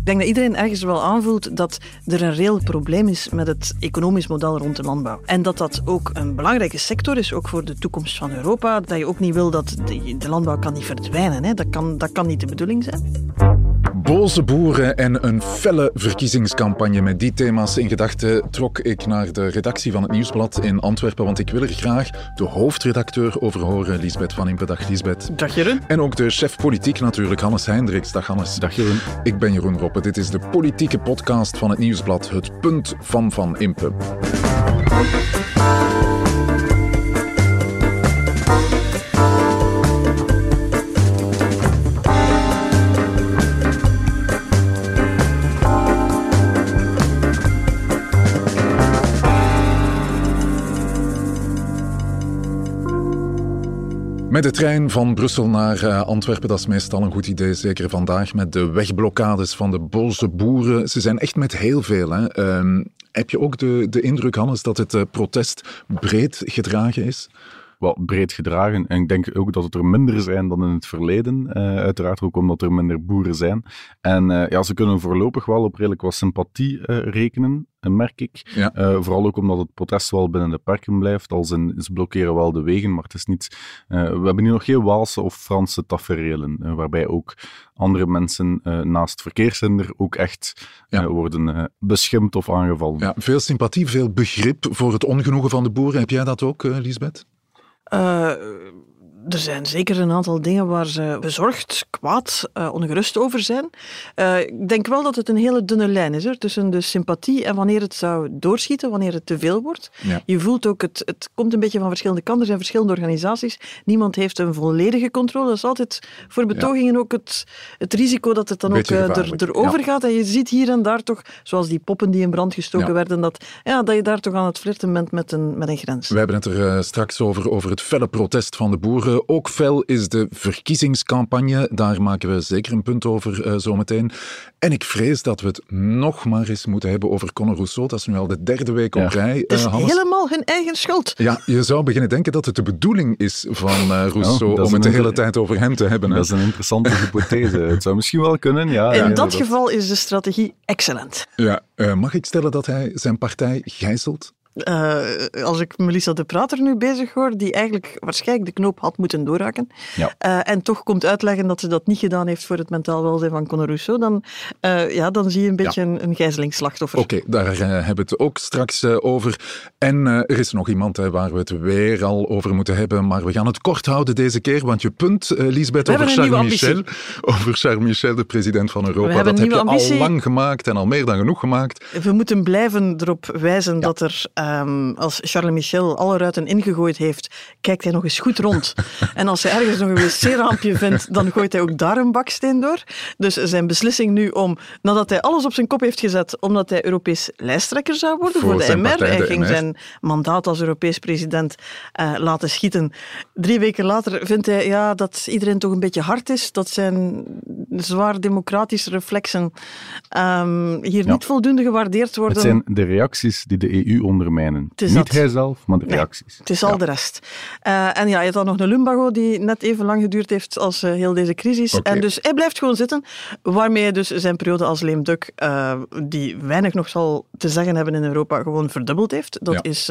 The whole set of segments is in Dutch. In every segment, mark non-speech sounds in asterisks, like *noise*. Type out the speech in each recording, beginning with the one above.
Ik denk dat iedereen ergens wel aanvoelt dat er een reëel probleem is met het economisch model rond de landbouw. En dat dat ook een belangrijke sector is, ook voor de toekomst van Europa. Dat je ook niet wil dat de, landbouw kan niet verdwijnen. Hè. Dat, kan, dat kan niet de bedoeling zijn. Boze boeren en een felle verkiezingscampagne. Met die thema's in gedachten trok ik naar de redactie van het Nieuwsblad in Antwerpen, want ik wil er graag de hoofdredacteur over horen, Lisbeth van Impe. Dag Lisbeth. Dag Jeroen. En ook de chef politiek natuurlijk, Hannes Hendricks. Dag Hannes. Dag Jeroen. Ik ben Jeroen Roppe. Dit is de politieke podcast van het Nieuwsblad, het punt van Van Impe. Met de trein van Brussel naar uh, Antwerpen, dat is meestal een goed idee. Zeker vandaag met de wegblokkades van de boze boeren. Ze zijn echt met heel veel. Hè. Uh, heb je ook de, de indruk, Hannes, dat het uh, protest breed gedragen is? Wel, breed gedragen. En ik denk ook dat het er minder zijn dan in het verleden. Uh, uiteraard ook omdat er minder boeren zijn. En uh, ja, ze kunnen voorlopig wel op redelijk wat sympathie uh, rekenen, merk ik. Ja. vooral ook omdat het protest wel binnen de perken blijft. Als in, ze blokkeren wel de wegen, maar het is niet... we hebben nu nog geen Waalse of Franse taferelen, waarbij ook andere mensen naast verkeershinder ook echt Ja. worden beschimpt of aangevallen. Ja, veel sympathie, veel begrip voor het ongenoegen van de boeren. Heb jij dat ook, Lisbeth? Uh, er zijn zeker een aantal dingen waar ze bezorgd, kwaad, uh, ongerust over zijn. Uh, ik denk wel dat het een hele dunne lijn is hè, tussen de sympathie en wanneer het zou doorschieten, wanneer het te veel wordt. Ja. Je voelt ook, het, het komt een beetje van verschillende kanten. Er zijn verschillende organisaties. Niemand heeft een volledige controle. Dat is altijd voor betogingen ja. ook het, het risico dat het dan ook uh, er, erover ja. gaat. En je ziet hier en daar toch, zoals die poppen die in brand gestoken werden, dat, ja, dat je daar toch aan het flirten bent met een, met een grens. We hebben het er straks over, over het felle protest van de boeren. Ook fel is de verkiezingscampagne. Daar maken we zeker een punt over uh, zometeen. En ik vrees dat we het nog maar eens moeten hebben over Conor Rousseau. Dat is nu al de derde week op ja. rij. Het is uh, helemaal hun eigen schuld. Ja, je zou beginnen denken dat het de bedoeling is van uh, Rousseau oh, om het de hele tijd over hem te hebben. Dat hè? is een interessante hypothese. het zou misschien wel kunnen, ja. In ja, dat, dat geval is de strategie excellent. Ja, mag ik stellen dat hij zijn partij gijzelt? Uh, als ik Melissa de Prater nu bezig hoor, die eigenlijk waarschijnlijk de knoop had moeten doorhakken, ja. uh, en toch komt uitleggen dat ze dat niet gedaan heeft voor het mentaal welzijn van Conor Rousseau, dan, uh, ja, dan zie je een beetje ja. een, een gijzelingsslachtoffer. Oké, okay, daar hebben we het ook straks over. En er is nog iemand hè, waar we het weer al over moeten hebben, maar we gaan het kort houden deze keer, want je punt, Lisbeth, over Charles Michel, *laughs* over Charles Michel, de president van Europa, dat heb je ambitie. al lang gemaakt en al meer dan genoeg gemaakt. We moeten blijven erop wijzen ja. dat er Um, als Charles Michel alle ruiten ingegooid heeft, kijkt hij nog eens goed rond. *laughs* en als hij ergens nog een wc-raampje vindt, dan gooit hij ook daar een baksteen door. Dus zijn beslissing nu om, nadat hij alles op zijn kop heeft gezet, omdat hij Europees lijsttrekker zou worden voor, voor de MR, partij, hij de ging MR. zijn mandaat als Europees president uh, laten schieten. Drie weken later vindt hij ja, dat iedereen toch een beetje hard is, dat zijn zwaar democratische reflexen um, hier Ja. niet voldoende gewaardeerd worden. Het zijn de reacties die de EU ondermijnen. Niet dat. hij zelf, maar de reacties. Het is al Ja. de rest. Uh, en ja, je hebt dan nog een lumbago die net even lang geduurd heeft als uh, heel deze crisis. En dus hij blijft gewoon zitten, waarmee hij dus zijn periode als lame duck, uh, die weinig nog zal te zeggen hebben in Europa, gewoon verdubbeld heeft. Dat Ja. is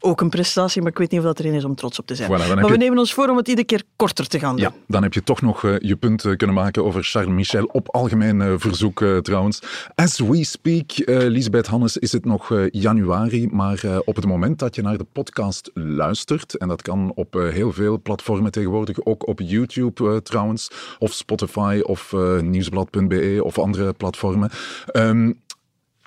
ook een prestatie, maar ik weet niet of dat erin is om trots op te zijn. Voilà, maar we je- nemen ons voor om het iedere keer korter te gaan doen. Ja, dan heb je toch nog uh, je punt uh, kunnen maken over Charles Michel op algemeen uh, verzoek trouwens. As we speak, Lisbeth Hannes, is het nog januari, maar op het moment dat je naar de podcast luistert, en dat kan op heel veel platformen tegenwoordig, ook op YouTube trouwens, of Spotify of nieuwsblad.be of andere platformen. Um,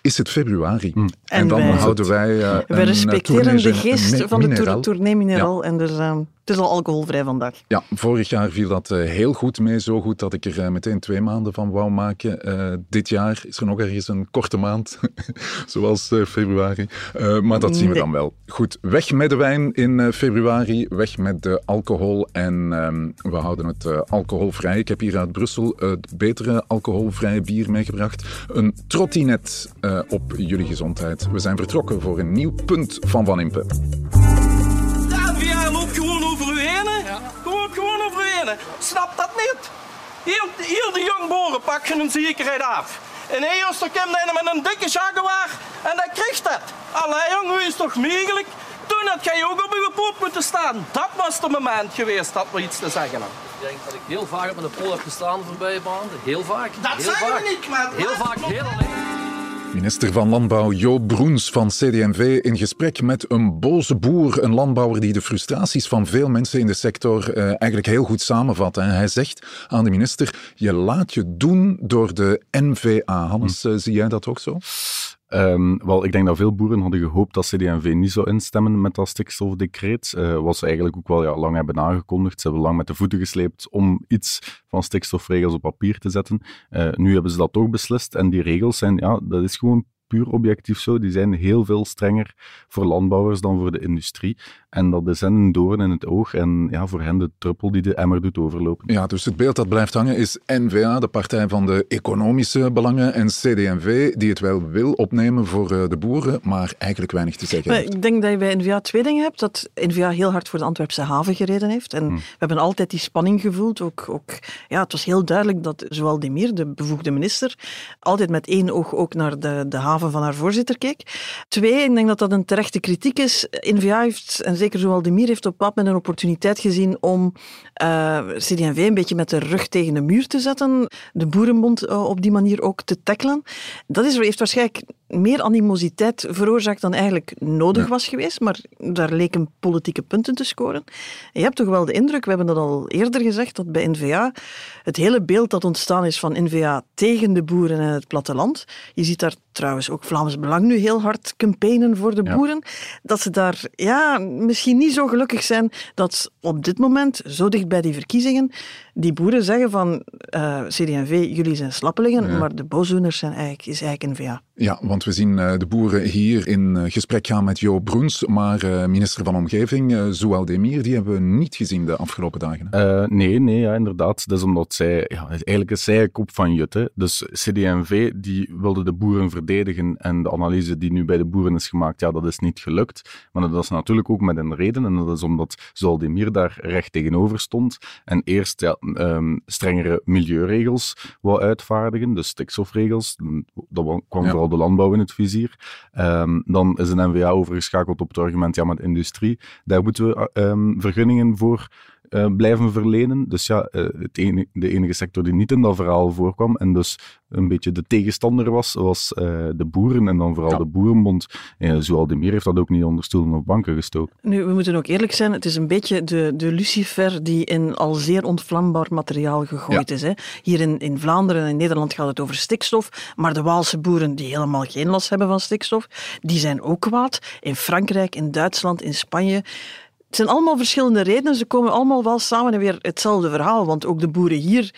is het februari. Mm. En, En dan wij- houden wij. uh, We een, uh, respecteren de geest van tour- tournee mineraal. En dus, uh, het is al alcoholvrij vandaag. Ja, vorig jaar viel dat uh, heel goed mee. Zo goed dat ik er uh, meteen twee maanden van wou maken. Uh, dit jaar is er nog ergens een korte maand, *laughs* zoals februari. Uh, maar dat zien we Nee. dan wel. Goed, weg met de wijn in februari. Weg met de alcohol. En um, we houden het alcoholvrij. Ik heb hier uit Brussel het betere alcoholvrije bier meegebracht. Een trottinet uh, op jullie gezondheid. We zijn vertrokken voor een nieuw punt van Van Impe. Over u heen. hè. Snap dat niet? Heel, heel de jongboren pakken hun zekerheid af. En hij is toch hem met een dikke jaguar en dan krijgt dat. Allee jong, hoe is toch mogelijk? Toen had jij ook op uw poot moeten staan. Dat was het moment geweest dat we iets te zeggen hadden. Ik denk dat ik heel vaak op mijn pool heb gestaan voorbije maanden. Heel vaak. Dat heel vaak. we niet, man. Heel vaak, heel alleen. Minister van Landbouw Joop Broens van CD&V in gesprek met een boze boer, een landbouwer die de frustraties van veel mensen in de sector eh, eigenlijk heel goed samenvat. Hè. Hij zegt aan de minister, je laat je doen door de NVA. Hannes, eh, zie jij dat ook zo? Ehm, wel, ik denk dat veel boeren hadden gehoopt dat CD&V niet zou instemmen met dat stikstofdecreet. Uh, wat ze eigenlijk ook wel ja, lang hebben aangekondigd. Ze hebben lang met de voeten gesleept om iets van stikstofregels op papier te zetten. Uh, nu hebben ze dat toch beslist. En die regels zijn, ja, dat is gewoon puur objectief zo. Die zijn heel veel strenger voor landbouwers dan voor de industrie. En dat is hen een doorn in het oog. En ja, voor hen de druppel die de emmer doet overlopen. Ja, dus het beeld dat blijft hangen is NVA, de partij van de economische belangen, en CD&V, die het wel wil opnemen voor eh, de boeren, maar eigenlijk weinig te zeggen Maar heeft. ik denk dat je bij NVA twee dingen hebt. Dat NVA heel hard voor de Antwerpse haven gereden heeft. En we hebben altijd die spanning gevoeld. Ook, ook, ja, het was heel duidelijk dat zowel Demir, de bevoegde minister, altijd met één oog ook naar de, de haven van haar voorzitter keek. Twee, ik denk dat dat een terechte kritiek is. NVA heeft, en zeker Demir, heeft op pad met een opportuniteit gezien om uh, CD&V een beetje met de rug tegen de muur te zetten. De boerenbond uh, op die manier ook te tackelen. Dat is, heeft waarschijnlijk meer animositeit veroorzaakt dan eigenlijk nodig was geweest, maar daar leken politieke punten te scoren. En je hebt toch wel de indruk, we hebben dat al eerder gezegd, dat bij NVA het hele beeld dat ontstaan is van NVA tegen de boeren en het platteland, je ziet daar trouwens ook Vlaams Belang nu heel hard campaignen voor de boeren, dat ze daar ja, misschien niet zo gelukkig zijn dat op dit moment, zo dicht bij die verkiezingen, die boeren zeggen van uh, CD&V, jullie zijn slappelingen, ja. maar de boosdoeners zijn eigenlijk, is eigenlijk NVA. Ja, want we zien uh, de boeren hier in uh, gesprek gaan met Jo Broens, maar uh, minister van Omgeving, uh, Zoual Demir, die hebben we niet gezien de afgelopen dagen. nee, nee, ja, inderdaad. Dat is omdat zij, ja, eigenlijk is zij een kop van Jutte. Dus CD&V, die wilde de boeren verdedigen en de analyse die nu bij de boeren is gemaakt, ja, dat is niet gelukt. Maar dat is natuurlijk ook met een reden en dat is omdat Zoual Demir daar recht tegenover stond en eerst ja, um, strengere milieuregels wou uitvaardigen, dus stikstofregels. Dat kwam ja. vooral de landbouw in het vizier. Um, dan is een NVA overgeschakeld op het argument, ja, met industrie, daar moeten we um, vergunningen voor uh, blijven verlenen. Dus ja, uh, het enige, de enige sector die niet in dat verhaal voorkwam en dus een beetje de tegenstander was, was uh, de boeren en dan vooral ja. de boerenbond. En Zoal de Meer heeft dat ook niet onder stoelen of banken gestoken. Nu, we moeten ook eerlijk zijn, het is een beetje de, de lucifer die in al zeer ontvlambaar materiaal gegooid ja. is. Hè. Hier in, in Vlaanderen en in Nederland gaat het over stikstof, maar de Waalse boeren die helemaal geen last hebben van stikstof, die zijn ook kwaad. In Frankrijk, in Duitsland, in Spanje. Het zijn allemaal verschillende redenen. Ze komen allemaal wel samen en weer hetzelfde verhaal. Want ook de boeren hier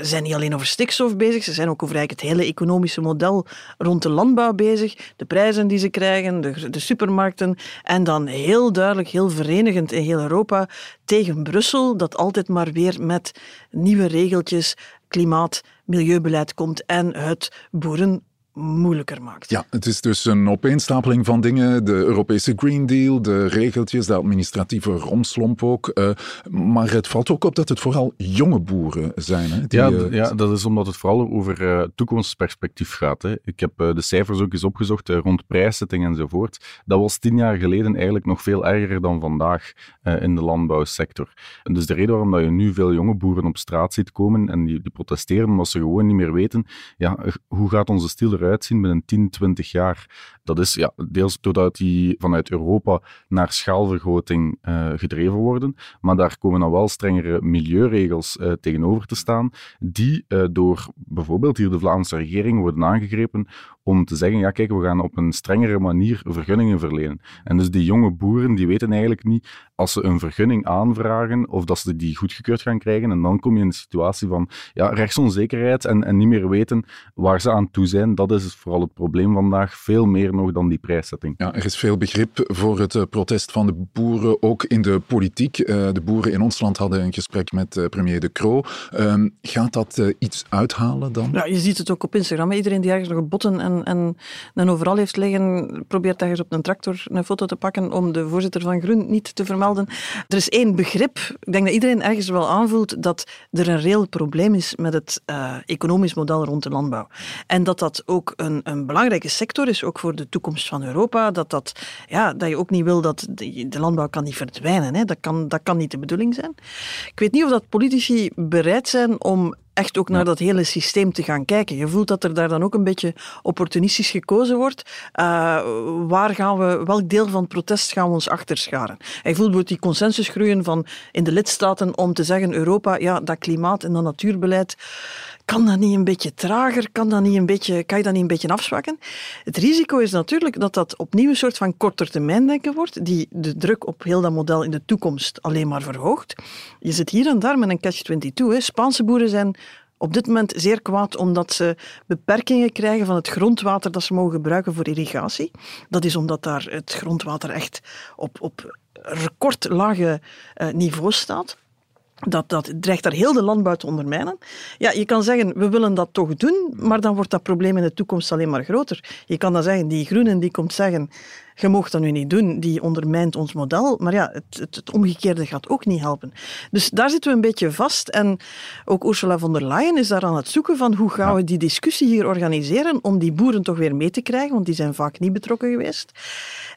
zijn niet alleen over stikstof bezig, ze zijn ook over eigenlijk het hele economische model rond de landbouw bezig. De prijzen die ze krijgen, de, de supermarkten. En dan heel duidelijk, heel verenigend in heel Europa tegen Brussel, dat altijd maar weer met nieuwe regeltjes, klimaat, milieubeleid komt en het boeren moeilijker maakt. Ja, het is dus een opeenstapeling van dingen. De Europese Green Deal, de regeltjes, de administratieve romslomp ook. Uh, maar het valt ook op dat het vooral jonge boeren zijn. Hè, die, ja, uh, ja, dat is omdat het vooral over uh, toekomstperspectief gaat. Hè. Ik heb de cijfers ook eens opgezocht rond prijszetting enzovoort. Dat was tien jaar geleden eigenlijk nog veel erger dan vandaag in de landbouwsector. En dus de reden waarom dat je nu veel jonge boeren op straat ziet komen en die, die protesteren, omdat ze gewoon niet meer weten, ja, hoe gaat onze stil eruit zien binnen 10, 20 jaar. Dat is ja, deels doordat die vanuit Europa naar schaalvergroting uh, gedreven worden, maar daar komen dan wel strengere milieuregels uh, tegenover te staan, die uh, door bijvoorbeeld hier de Vlaamse regering worden aangegrepen om te zeggen, ja kijk, we gaan op een strengere manier vergunningen verlenen. En dus die jonge boeren, die weten eigenlijk niet, als ze een vergunning aanvragen, of dat ze die goedgekeurd gaan krijgen, en dan kom je in de situatie van ja, rechtsonzekerheid en, en niet meer weten waar ze aan toe zijn. Dat is vooral het probleem vandaag, veel meer nog dan die prijszetting. Ja, er is veel begrip voor het protest van de boeren, ook in de politiek. Uh, de boeren in ons land hadden een gesprek met uh, premier De Croo. Uh, gaat dat iets uithalen dan? Ja, je ziet het ook op Instagram. Iedereen die ergens nog botten en en, en overal heeft liggen, probeert ergens op een tractor een foto te pakken om de voorzitter van Groen niet te vermelden Er is één begrip, ik denk dat iedereen ergens wel aanvoelt, dat er een reëel probleem is met het uh, economisch model rond de landbouw. En dat dat ook een, een, belangrijke sector is, ook voor de toekomst van Europa. Dat, dat, ja, dat je ook niet wil dat de, de landbouw kan niet verdwijnen. Hè. Dat, kan, dat kan niet de bedoeling zijn. Ik weet niet of dat politici bereid zijn om echt ook naar dat hele systeem te gaan kijken. Je voelt dat er daar dan ook een beetje opportunistisch gekozen wordt. Uh, waar gaan we, welk deel van het protest gaan we ons achterscharen? En je voelt bijvoorbeeld die consensus groeien van in de lidstaten om te zeggen Europa, ja, dat klimaat en dat natuurbeleid, kan dat niet een beetje trager? Kan, dat niet een beetje, kan je dat niet een beetje afzwakken? Het risico is natuurlijk dat dat opnieuw een soort van kortertermijndenken wordt, die de druk op heel dat model in de toekomst alleen maar verhoogt. Je zit hier en daar met een catch-22. Spaanse boeren zijn op dit moment zeer kwaad omdat ze beperkingen krijgen van het grondwater dat ze mogen gebruiken voor irrigatie. Dat is omdat daar het grondwater echt op, op recordlage uh, niveau staat. Dat, dat dreigt daar heel de landbouw te ondermijnen. Ja, je kan zeggen, we willen dat toch doen, maar dan wordt dat probleem in de toekomst alleen maar groter. Je kan dan zeggen, die groenen die komt zeggen, je mag dat nu niet doen, die ondermijnt ons model. Maar ja, het, het, het, omgekeerde gaat ook niet helpen. Dus daar zitten we een beetje vast. En ook Ursula von der Leyen is daar aan het zoeken van hoe gaan we die discussie hier organiseren om die boeren toch weer mee te krijgen, want die zijn vaak niet betrokken geweest.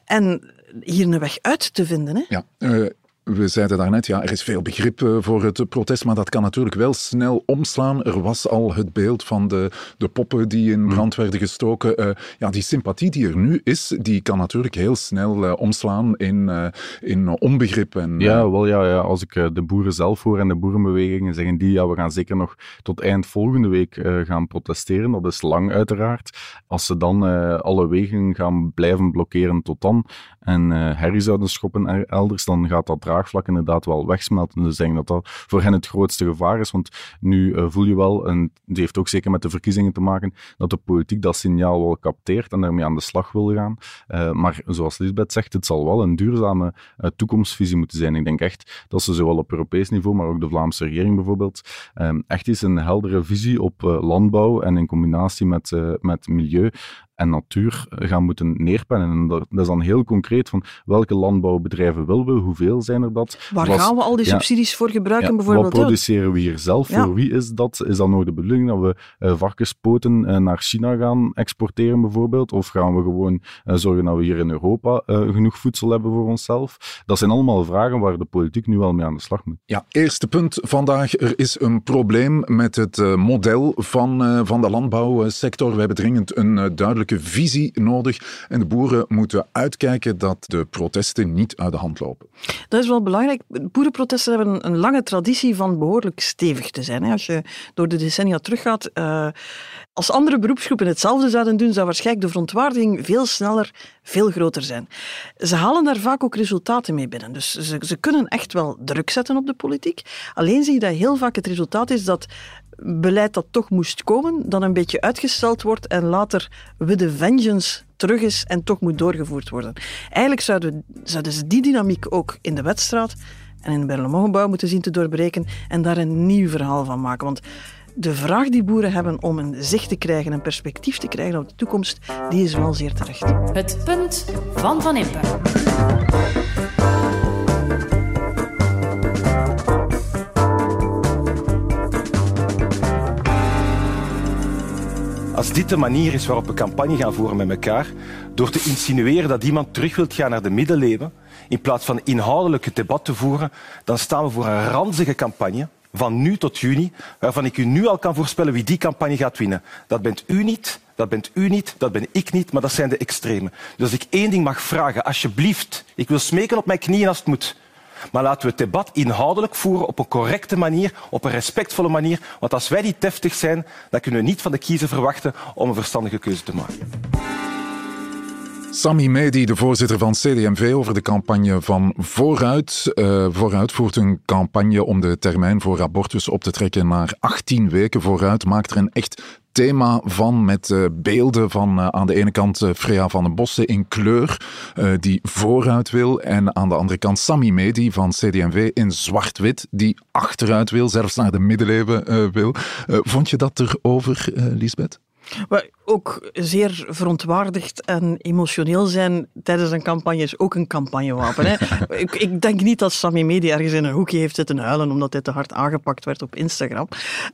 En hier een weg uit te vinden. Hè? Ja, uh, we zeiden daarnet, ja, er is veel begrip eh, voor het protest, maar dat kan natuurlijk wel snel omslaan. Er was al het beeld van de, de poppen die in mm. brand werden gestoken. Uh, ja, die sympathie die er nu is, die kan natuurlijk heel snel uh, omslaan in, in onbegrip. En, ja, wel ja, ja, als ik de boeren zelf hoor en de boerenbewegingen zeggen die, ja, we gaan zeker nog tot eind volgende week gaan protesteren. Dat is lang uiteraard. Als ze dan alle wegen gaan blijven blokkeren tot dan en herrie zouden schoppen elders, dan gaat dat draagvlak inderdaad wel wegsmelten. Dus ik denk dat dat voor hen het grootste gevaar is. Want nu uh, voel je wel, en die heeft ook zeker met de verkiezingen te maken, dat de politiek dat signaal wel capteert en daarmee aan de slag wil gaan. Uh, maar zoals Lisbeth zegt, het zal wel een duurzame uh, toekomstvisie moeten zijn. Ik denk echt dat ze zowel op Europees niveau, maar ook de Vlaamse regering bijvoorbeeld, echt eens een heldere visie op landbouw en in combinatie met, met milieu en natuur gaan moeten neerpennen. En dat, is dan heel concreet van welke landbouwbedrijven willen we, hoeveel zijn er dat? Waar gaan we al die subsidies voor gebruiken bijvoorbeeld? Wat produceren we hier zelf? Voor wie is dat? Is dat nog de bedoeling dat we uh, varkenspoten uh, naar China gaan exporteren bijvoorbeeld? Of gaan we gewoon uh, zorgen dat we hier in Europa genoeg voedsel hebben voor onszelf? Dat zijn allemaal vragen waar de politiek nu wel mee aan de slag moet. Ja, eerste punt vandaag. Er is een probleem met het model van, van de landbouwsector. We hebben dringend een duidelijk visie nodig. En de boeren moeten uitkijken dat de protesten niet uit de hand lopen. Dat is wel belangrijk. Boerenprotesten hebben een, lange traditie van behoorlijk stevig te zijn. Als je door de decennia teruggaat. Uh, als andere beroepsgroepen hetzelfde zouden doen, zou waarschijnlijk de verontwaardiging veel sneller, veel groter zijn. Ze halen daar vaak ook resultaten mee binnen. Dus ze, ze kunnen echt wel druk zetten op de politiek. Alleen zie je dat heel vaak het resultaat is dat beleid dat toch moest komen, dan een beetje uitgesteld wordt en later with the vengeance terug is en toch moet doorgevoerd worden. Eigenlijk zouden, zouden ze die dynamiek ook in de wedstraat en in de Berlemontgebouw moeten zien te doorbreken en daar een nieuw verhaal van maken. Want de vraag die boeren hebben om een zicht te krijgen, een perspectief te krijgen op de toekomst, die is wel zeer terecht. Het punt van Van Impe. Als dit de manier is waarop we campagne gaan voeren met elkaar, door te insinueren dat iemand terug wilt gaan naar de middeleeuwen, in plaats van inhoudelijk het debat te voeren, dan staan we voor een ranzige campagne van nu tot juni, waarvan ik u nu al kan voorspellen wie die campagne gaat winnen. Dat bent u niet, dat bent u niet, dat ben ik niet, maar dat zijn de extremen. Dus als ik één ding mag vragen, alsjeblieft, ik wil smeken op mijn knieën als het moet. Maar laten we het debat inhoudelijk voeren op een correcte manier, op een respectvolle manier. Want als wij niet deftig zijn, dan kunnen we niet van de kiezer verwachten om een verstandige keuze te maken. Sami Medi, de voorzitter van CDMV, over de campagne van Vooruit. Uh, vooruit voert een campagne om de termijn voor abortus op te trekken naar 18 weken vooruit. Maakt er een echt thema van met uh, beelden van uh, aan de ene kant uh, Freya van den Bossen in kleur, die vooruit wil. En aan de andere kant Sami Medi van CDMV in zwart-wit, die achteruit wil, zelfs naar de middeleeuwen wil. vond je dat erover, Lisbeth? Maar ook zeer verontwaardigd en emotioneel zijn tijdens een campagne is ook een campagnewapen. Hè. *laughs* ik, ik, denk niet dat Sammy Medi ergens in een hoekje heeft zitten huilen omdat hij te hard aangepakt werd op Instagram.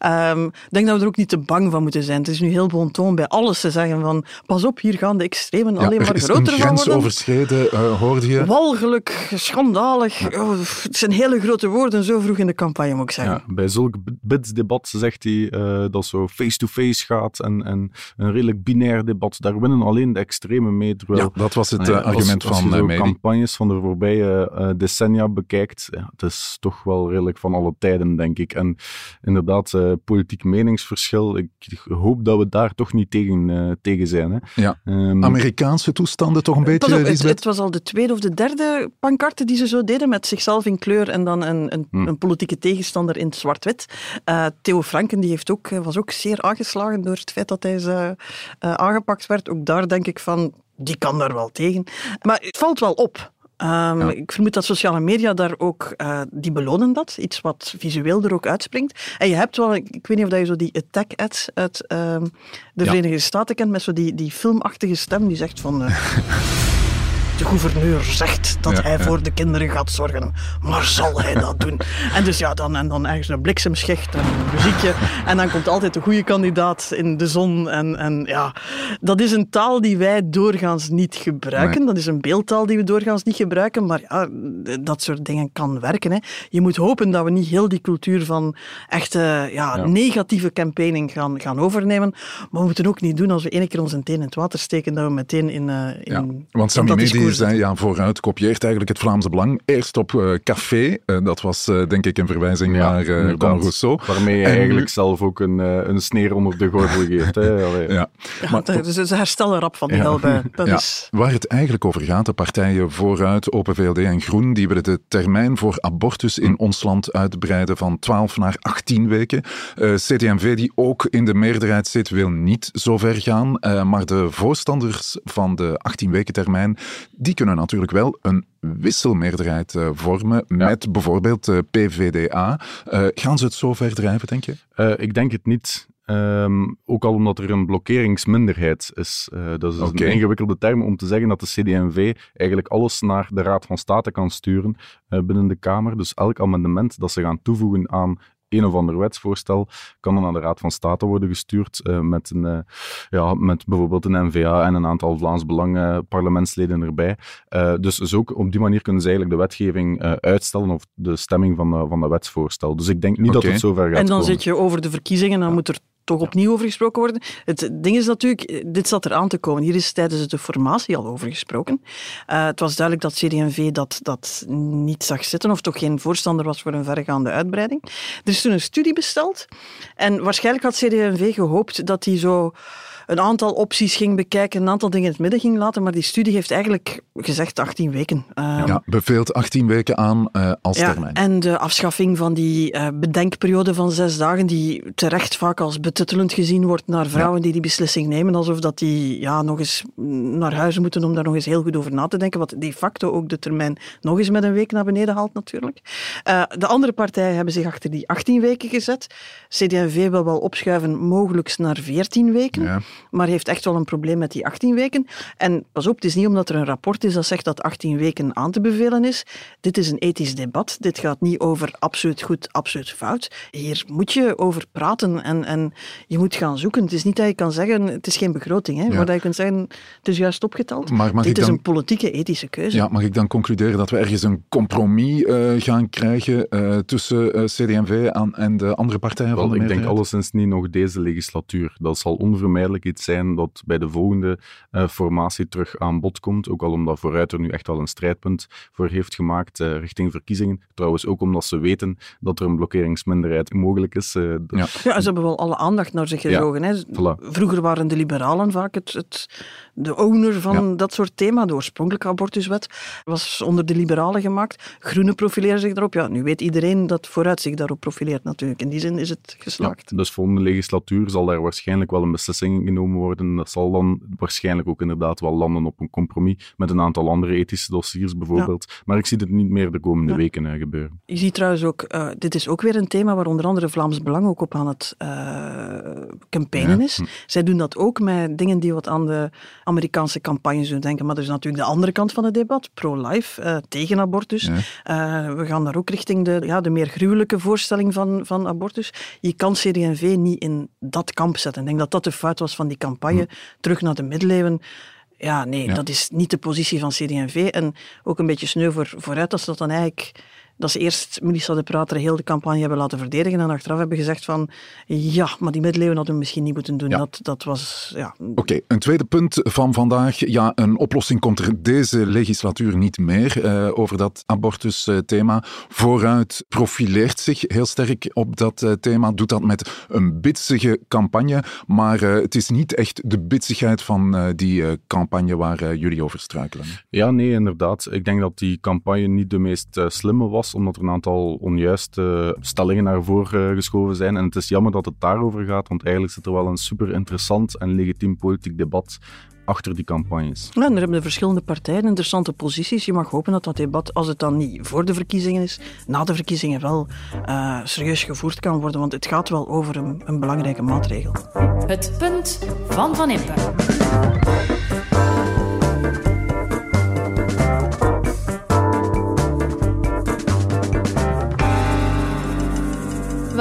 Um, ik denk dat we er ook niet te bang van moeten zijn. Het is nu heel bontoon bij alles te zeggen van pas op, hier gaan de extremen alleen maar groter worden. Er is een grens overschreden, uh, hoorde je? Walgelijk, schandalig. Oh, het zijn hele grote woorden zo vroeg in de campagne, moet ik zeggen. Ja, bij zulk bidsdebat zegt hij uh, dat zo face-to-face gaat en, en een redelijk binair debat. Daar winnen alleen de extremen mee. Terwijl, ja, dat was het uh, argument als, van de Medi. campagnes van de voorbije uh, decennia bekijkt, ja, het is toch wel redelijk van alle tijden, denk ik. En inderdaad, uh, politiek meningsverschil, ik hoop dat we daar toch niet tegen, tegen zijn. Hè. Ja. Um, Amerikaanse toestanden toch een beetje, op, het, het, was al de tweede of de derde pancarte die ze zo deden, met zichzelf in kleur en dan een, een, hmm. een politieke tegenstander in zwart-wit. Theo Franken die heeft ook, was ook zeer aangeslagen door het feit dat hij ze uh, aangepakt werd. Ook daar denk ik van, die kan daar wel tegen. Maar het valt wel op. Um, ja. Ik vermoed dat sociale media daar ook, uh, die belonen dat. Iets wat visueel er ook uitspringt. En je hebt wel, ik weet niet of je zo die attack ads uit uh, de ja. Verenigde Staten kent, met zo die, die filmachtige stem die zegt van... *laughs* De gouverneur zegt dat ja, hij voor de kinderen gaat zorgen, maar zal hij dat doen? En dus ja, dan, en dan ergens een bliksemschicht en een muziekje. En dan komt altijd de goede kandidaat in de zon. En, en ja, dat is een taal die wij doorgaans niet gebruiken. Nee. Dat is een beeldtaal die we doorgaans niet gebruiken. Maar ja, dat soort dingen kan werken. Hè. Je moet hopen dat we niet heel die cultuur van echte ja, ja. negatieve campaigning gaan, gaan overnemen. Maar we moeten ook niet doen als we één keer ons teen in het water steken, dat we meteen in, uh, in ja, Want Sammy Medi zei, ja, vooruit kopieert eigenlijk het Vlaamse Belang. Eerst op uh, café, uh, dat was uh, denk ik een verwijzing ja, naar uh, Conor Rousseau. Waarmee je en eigenlijk zelf ook een, een sneer onder de gordel *laughs* geeft. Hè? ja. ja. Maar, dus ze herstellen rap van die ja. Dat *laughs* ja. is... Waar het eigenlijk over gaat, de partijen Vooruit, Open VLD en Groen, die willen de termijn voor abortus in ons land uitbreiden van 12 naar 18 weken. CD&V, die ook in de meerderheid zit, wil niet zo ver gaan. maar de voorstanders van de 18 weken termijn, die kunnen natuurlijk wel een wisselmeerderheid uh, vormen ja. met bijvoorbeeld uh, PVDA. Uh, gaan ze het zo ver drijven, denk je? ik denk het niet. Um, ook al omdat er een blokkeringsminderheid is. dat is okay. een ingewikkelde term om te zeggen dat de CD&V eigenlijk alles naar de Raad van State kan sturen binnen de Kamer. Dus elk amendement dat ze gaan toevoegen aan een of ander wetsvoorstel kan dan aan de Raad van State worden gestuurd uh, met, een, uh, ja, met bijvoorbeeld een NVA en een aantal Vlaams Belang uh, parlementsleden erbij. dus, dus ook op die manier kunnen ze eigenlijk de wetgeving uitstellen of de stemming van, van dat wetsvoorstel. Dus ik denk niet okay. dat het zover gaat En dan komen. zit je over de verkiezingen, dan ja. moet er toch opnieuw over gesproken worden. Het ding is natuurlijk, dit zat er aan te komen. Hier is tijdens de formatie al over gesproken. Uh, het was duidelijk dat CD&V dat, dat niet zag zitten, of toch geen voorstander was voor een verregaande uitbreiding. Er is toen een studie besteld. En waarschijnlijk had CD&V gehoopt dat die zo een aantal opties ging bekijken, een aantal dingen in het midden ging laten, maar die studie heeft eigenlijk gezegd 18 weken. Uh, ja, beveelt 18 weken aan uh, als ja, termijn. En de afschaffing van die uh, bedenkperiode van zes dagen, die terecht vaak als betuttelend gezien wordt naar vrouwen ja. die die beslissing nemen, alsof dat die ja, nog eens naar huis moeten om daar nog eens heel goed over na te denken, wat de facto ook de termijn nog eens met een week naar beneden haalt natuurlijk. de andere partijen hebben zich achter die 18 weken gezet. CD&V wil wel opschuiven, mogelijk naar 14 weken. Ja maar heeft echt wel een probleem met die 18 weken. En pas op, het is niet omdat er een rapport is dat zegt dat 18 weken aan te bevelen is. Dit is een ethisch debat. Dit gaat niet over absoluut goed, absoluut fout. Hier moet je over praten en, en je moet gaan zoeken. Het is niet dat je kan zeggen, het is geen begroting, hè, ja. maar dat je kunt zeggen, het is juist opgeteld. Maar Dit is dan, een politieke, ethische keuze. Ja, mag ik dan concluderen dat we ergens een compromis uh, gaan krijgen uh, tussen uh, CD&V en de andere partijen Wel, van de Ik denk alleszins niet nog deze legislatuur. Dat zal onvermijdelijk iets zijn dat bij de volgende uh, formatie terug aan bod komt. Ook al omdat Vooruit er nu echt wel een strijdpunt voor heeft gemaakt uh, richting verkiezingen. Trouwens ook omdat ze weten dat er een blokkeringsminderheid mogelijk is. Uh, ja. ja, ze hebben wel alle aandacht naar zich gezogen. Ja, voilà. Vroeger waren de liberalen vaak het, het, de owner van dat soort thema. De oorspronkelijke abortuswet was onder de liberalen gemaakt. Groenen profileren zich daarop. Ja, nu weet iedereen dat Vooruit zich daarop profileert natuurlijk. In die zin is het geslaagd. Ja, dus volgende legislatuur zal daar waarschijnlijk wel een beslissing genomen worden. Dat zal dan waarschijnlijk ook inderdaad wel landen op een compromis met een aantal andere ethische dossiers bijvoorbeeld. Maar ik zie het niet meer de komende weken uh, gebeuren. Je ziet trouwens ook, uh, dit is ook weer een thema waar onder andere Vlaams Belang ook op aan het uh, campaignen is. Hm. Zij doen dat ook met dingen die wat aan de Amerikaanse campagnes doen denken. Maar er is natuurlijk de andere kant van het debat, pro-life, tegen abortus. we gaan daar ook richting de, ja, de meer gruwelijke voorstelling van, van abortus. Je kan CD&V niet in dat kamp zetten. Ik denk dat dat de fout was van die campagne. Hm. Terug naar de middeleeuwen. Ja, nee, dat is niet de positie van CD&V. En ook een beetje sneu voor, vooruit ze dat dan eigenlijk dat ze eerst Melissa de Prater heel de campagne hebben laten verdedigen en achteraf hebben gezegd van ja, maar die middeleeuwen hadden we misschien niet moeten doen. Dat, dat was, ja... Oké, een tweede punt van vandaag. Ja, een oplossing komt er deze legislatuur niet meer uh, over dat abortus-thema. Vooruit profileert zich heel sterk op dat uh, thema, doet dat met een bitsige campagne, maar uh, het is niet echt de bitsigheid van die campagne waar jullie over struikelen. Ja, nee, inderdaad. Ik denk dat die campagne niet de meest slimme was omdat er een aantal onjuiste stellingen naar voren geschoven zijn. En het is jammer dat het daarover gaat, want eigenlijk zit er wel een super interessant en legitiem politiek debat achter die campagnes. Ja, en er hebben de verschillende partijen interessante posities. Je mag hopen dat dat debat, als het dan niet voor de verkiezingen is, na de verkiezingen wel uh, serieus gevoerd kan worden, want het gaat wel over een, een belangrijke maatregel. Het punt van Van Impe.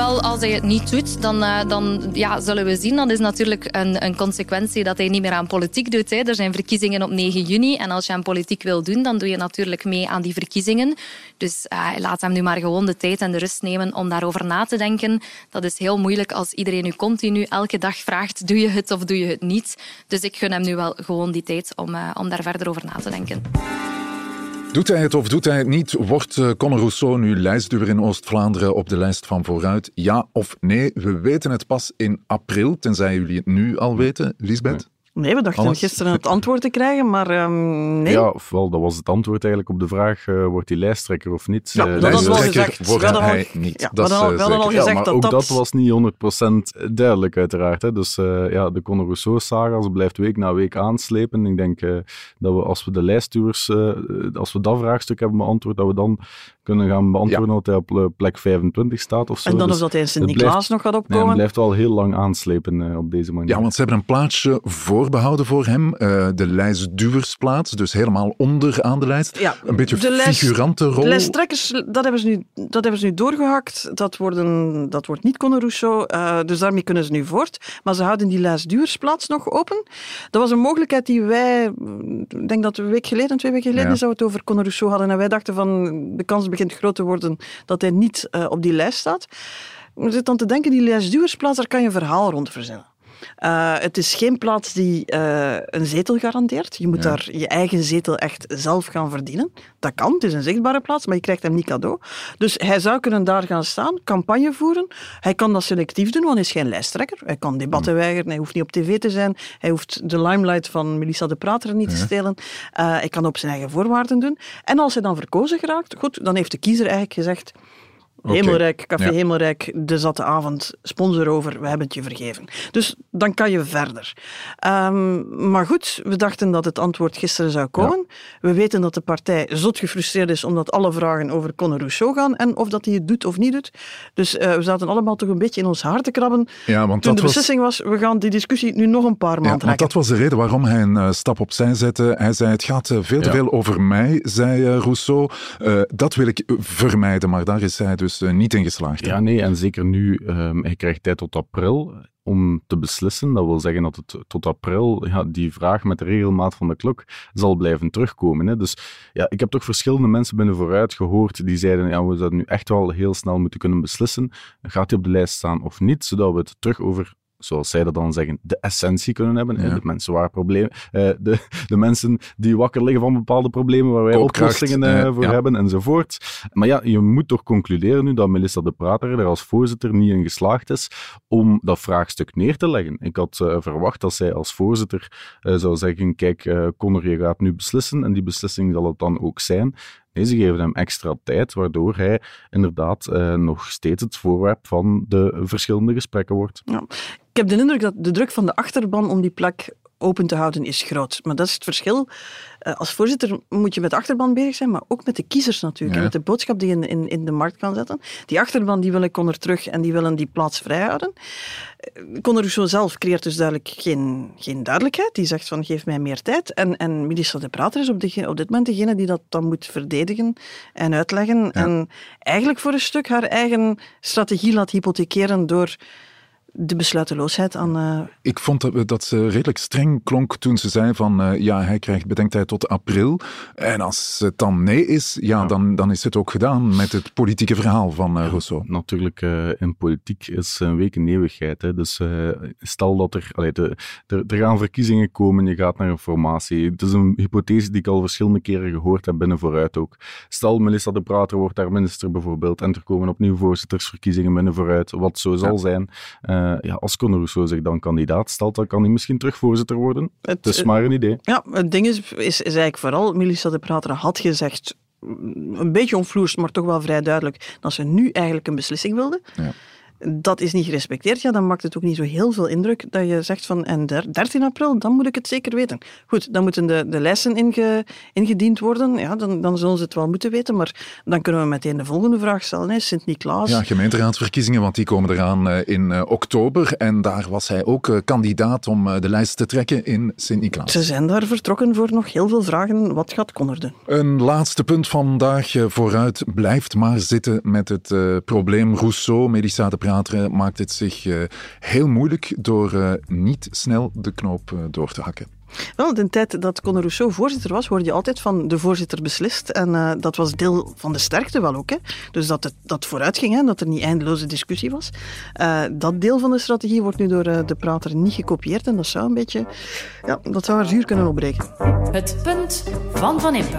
Wel, als hij het niet doet, dan, uh, dan ja, zullen we zien. Dat is natuurlijk een, een consequentie dat hij niet meer aan politiek doet. Hè. Er zijn verkiezingen op 9 juni. En als je aan politiek wil doen, dan doe je natuurlijk mee aan die verkiezingen. Dus uh, laat hem nu maar gewoon de tijd en de rust nemen om daarover na te denken. Dat is heel moeilijk als iedereen u continu elke dag vraagt: doe je het of doe je het niet? Dus ik gun hem nu wel gewoon die tijd om, uh, om daar verder over na te denken. Doet hij het of doet hij het niet? Wordt uh, Conor Rousseau nu lijstduwer in Oost-Vlaanderen op de lijst van vooruit? Ja of nee? We weten het pas in april, tenzij jullie het nu al weten. Lisbeth? Nee, we dachten Alles. gisteren het antwoord te krijgen, maar um, nee. Ja, ofwel, dat was het antwoord eigenlijk op de vraag, uh, wordt hij lijsttrekker of niet? Ja, uh, dat was wel gezegd. Wordt we hij al, niet. Ja, dat we hadden al, al gezegd ja, maar dat ook dat... dat was niet 100% duidelijk uiteraard. Hè. Dus uh, ja, de Conor Rousseau-saga, blijft week na week aanslepen. Ik denk dat we, als we de lijststuurs, als we dat vraagstuk hebben beantwoord, dat we dan kunnen gaan beantwoorden dat hij op plek 25 staat of zo. En dan dus of dat hij in Sint-Niklaas nog gaat opkomen. Nee, blijft wel heel lang aanslepen op deze manier. Ja, want ze hebben een plaatsje voorbehouden voor hem uh, de lijstduwersplaats, dus helemaal onder aan de lijst. Ja, een beetje de lijst, figurante rol. De lijsttrekkers, dat hebben ze nu, dat hebben ze nu doorgehakt. Dat, worden, dat wordt niet Conor Rousseau, uh, dus daarmee kunnen ze nu voort. Maar ze houden die lijstduwersplaats nog open. Dat was een mogelijkheid die wij, ik denk dat een week geleden, twee weken geleden, ja. zou het over Conor Rousseau hadden. En wij dachten van, de kans begint groot te worden dat hij niet uh, op die lijst staat. We zitten dan te denken, die lijstduwersplaats, daar kan je een verhaal rond verzinnen. Uh, het is geen plaats die uh, een zetel garandeert. Je moet ja. daar je eigen zetel echt zelf gaan verdienen. Dat kan, het is een zichtbare plaats, maar je krijgt hem niet cadeau. Dus hij zou kunnen daar gaan staan, campagne voeren. Hij kan dat selectief doen, want hij is geen lijsttrekker. Hij kan debatten weigeren, hij hoeft niet op tv te zijn. Hij hoeft de limelight van Melissa de Prater niet ja. te stelen. Uh, hij kan op zijn eigen voorwaarden doen. En als hij dan verkozen geraakt, goed, dan heeft de kiezer eigenlijk gezegd... Okay. Hemelrijk, Café ja. Hemelrijk, de zatte avond, sponsor over, we hebben het je vergeven. Dus dan kan je verder. Um, maar goed, we dachten dat het antwoord gisteren zou komen. Ja. We weten dat de partij zot gefrustreerd is omdat alle vragen over Conor Rousseau gaan en of dat hij het doet of niet doet. Dus uh, we zaten allemaal toch een beetje in ons hart te krabben ja, want toen dat de beslissing was... was, we gaan die discussie nu nog een paar maanden ja, want dat was de reden waarom hij een uh, stap opzij zette. Hij zei, het gaat uh, veel te veel over mij, zei Rousseau. dat wil ik vermijden, maar daar is hij dus dus uh, niet in geslaagd. Ja, nee, en zeker nu, um, hij krijgt tijd tot april om te beslissen. Dat wil zeggen dat het tot april, ja, die vraag met de regelmaat van de klok zal blijven terugkomen. Hè. Dus ja, ik heb toch verschillende mensen binnen vooruit gehoord die zeiden, ja, we zouden nu echt wel heel snel moeten kunnen beslissen. Gaat hij op de lijst staan of niet, zodat we het terug over zoals zij dat dan zeggen, de essentie kunnen hebben. De mensen waar problemen, uh, de, de mensen die wakker liggen van bepaalde problemen waar wij oplossingen voor hebben enzovoort. Maar ja, je moet toch concluderen nu dat Melissa de Prater er als voorzitter niet in geslaagd is om dat vraagstuk neer te leggen. Ik had verwacht dat zij als voorzitter zou zeggen, kijk, Conor, je gaat nu beslissen en die beslissing zal het dan ook zijn. Nee, ze geven hem extra tijd, waardoor hij inderdaad eh, nog steeds het voorwerp van de verschillende gesprekken wordt. Ja. Ik heb de indruk dat de druk van de achterban om die plek open te houden is groot. Maar dat is het verschil. Eh, als voorzitter moet je met de achterban bezig zijn, maar ook met de kiezers natuurlijk. Met de boodschap die je in, in, in de markt kan zetten. Die achterban die willen Conor terug en die willen die plaats vrijhouden. Uh, Conor Rousseau zelf creëert dus duidelijk geen, geen duidelijkheid. Die zegt van geef mij meer tijd. En, en minister De Prater is op, de, op dit moment degene die dat dan moet verdedigen en uitleggen. En eigenlijk voor een stuk haar eigen strategie laat hypothekeren door de besluiteloosheid aan... Uh... Ik vond dat, dat ze redelijk streng klonk toen ze zei van uh, ja, hij krijgt bedenktijd tot april. En als het dan nee is, ja, Dan, dan is het ook gedaan met het politieke verhaal van uh, Rousseau. natuurlijk, in politiek is een week een eeuwigheid. Hè. Dus stel dat er, allee, de, er... Er gaan verkiezingen komen, je gaat naar een formatie. Het is een hypothese die ik al verschillende keren gehoord heb binnen vooruit ook. Stel, Melissa de Prater wordt daar minister bijvoorbeeld en er komen opnieuw voorzittersverkiezingen binnen vooruit, wat zo zal zijn uh, ja, als Conor Rousseau zich dan kandidaat stelt, dan kan hij misschien terug voorzitter worden. Het is maar een idee. Ja, het ding is, is, is eigenlijk vooral, Melissa de Prater had gezegd, een beetje onvloers, maar toch wel vrij duidelijk, dat ze nu eigenlijk een beslissing wilde. Ja dat is niet gerespecteerd, ja, dan maakt het ook niet zo heel veel indruk dat je zegt van en 13 april, dan moet ik het zeker weten. Goed, dan moeten de, de lijsten inge, ingediend worden, ja, dan, dan zullen ze het wel moeten weten, maar dan kunnen we meteen de volgende vraag stellen. Sint-Niklaas. Ja, gemeenteraadsverkiezingen, want die komen eraan eh, in uh, oktober en daar was hij ook uh, kandidaat om de lijst te trekken in Sint-Niklaas. Ze zijn daar vertrokken voor nog heel veel vragen. Wat gaat doen? Een laatste punt vandaag vooruit. Blijft maar zitten met het probleem Rousseau, Medicaat maakt het zich eh, heel moeilijk door eh, niet snel de knoop eh, door te hakken. Wel, de tijd dat Conor Rousseau voorzitter was, hoorde je altijd van de voorzitter beslist. En dat was deel van de sterkte wel ook. Hè. Dus dat het dat vooruit ging, hè, dat er niet eindeloze discussie was. dat deel van de strategie wordt nu door de prater niet gekopieerd. En dat zou een beetje, ja, dat zou haar zuur kunnen opbreken. Het punt van Van Impe.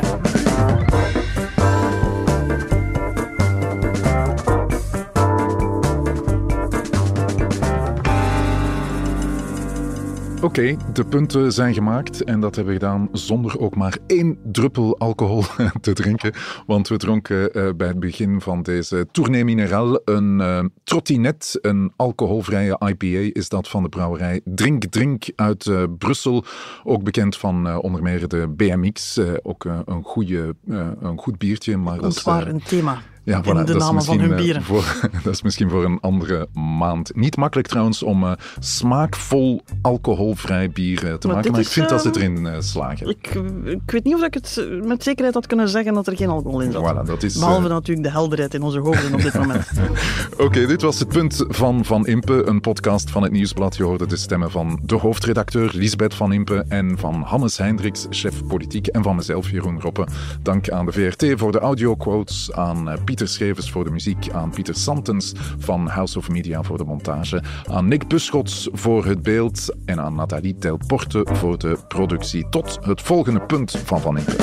Oké, de punten zijn gemaakt en dat hebben we gedaan zonder ook maar één druppel alcohol *laughs* te drinken. Want we dronken uh, bij het begin van deze Tournee Mineral een uh, trottinet, een alcoholvrije IPA is dat van de brouwerij Drink Drink uit uh, Brussel. Ook bekend van onder meer de BMX, ook een, goede, een goed biertje. Maar dat is, een thema. Ja, in de namen van hun eh, bieren. Voor, *laughs* dat is misschien voor een andere maand. Niet makkelijk trouwens om uh, smaakvol alcoholvrij bier uh, te maken, maar ik vind dat ze erin uh, slagen. Ik, ik, weet niet of ik het met zekerheid had kunnen zeggen dat er geen alcohol in zat. Voilà, dat is, Behalve natuurlijk de helderheid in onze hoofden op dit moment. *laughs* *laughs* Oké, dit was het punt van Van Impe, een podcast van het Nieuwsblad. Je hoorde de stemmen van de hoofdredacteur Lisbeth Van Impe en van Hannes Hendricks, chef politiek, en van mezelf, Jeroen Roppe. Dank aan de VRT voor de audioquotes, aan Pieter Pieter Schevers voor de muziek, aan Pieter Santens van House of Media voor de montage, aan Nick Buschots voor het beeld en aan Nathalie Telporte voor de productie. Tot het volgende punt van Van Impe.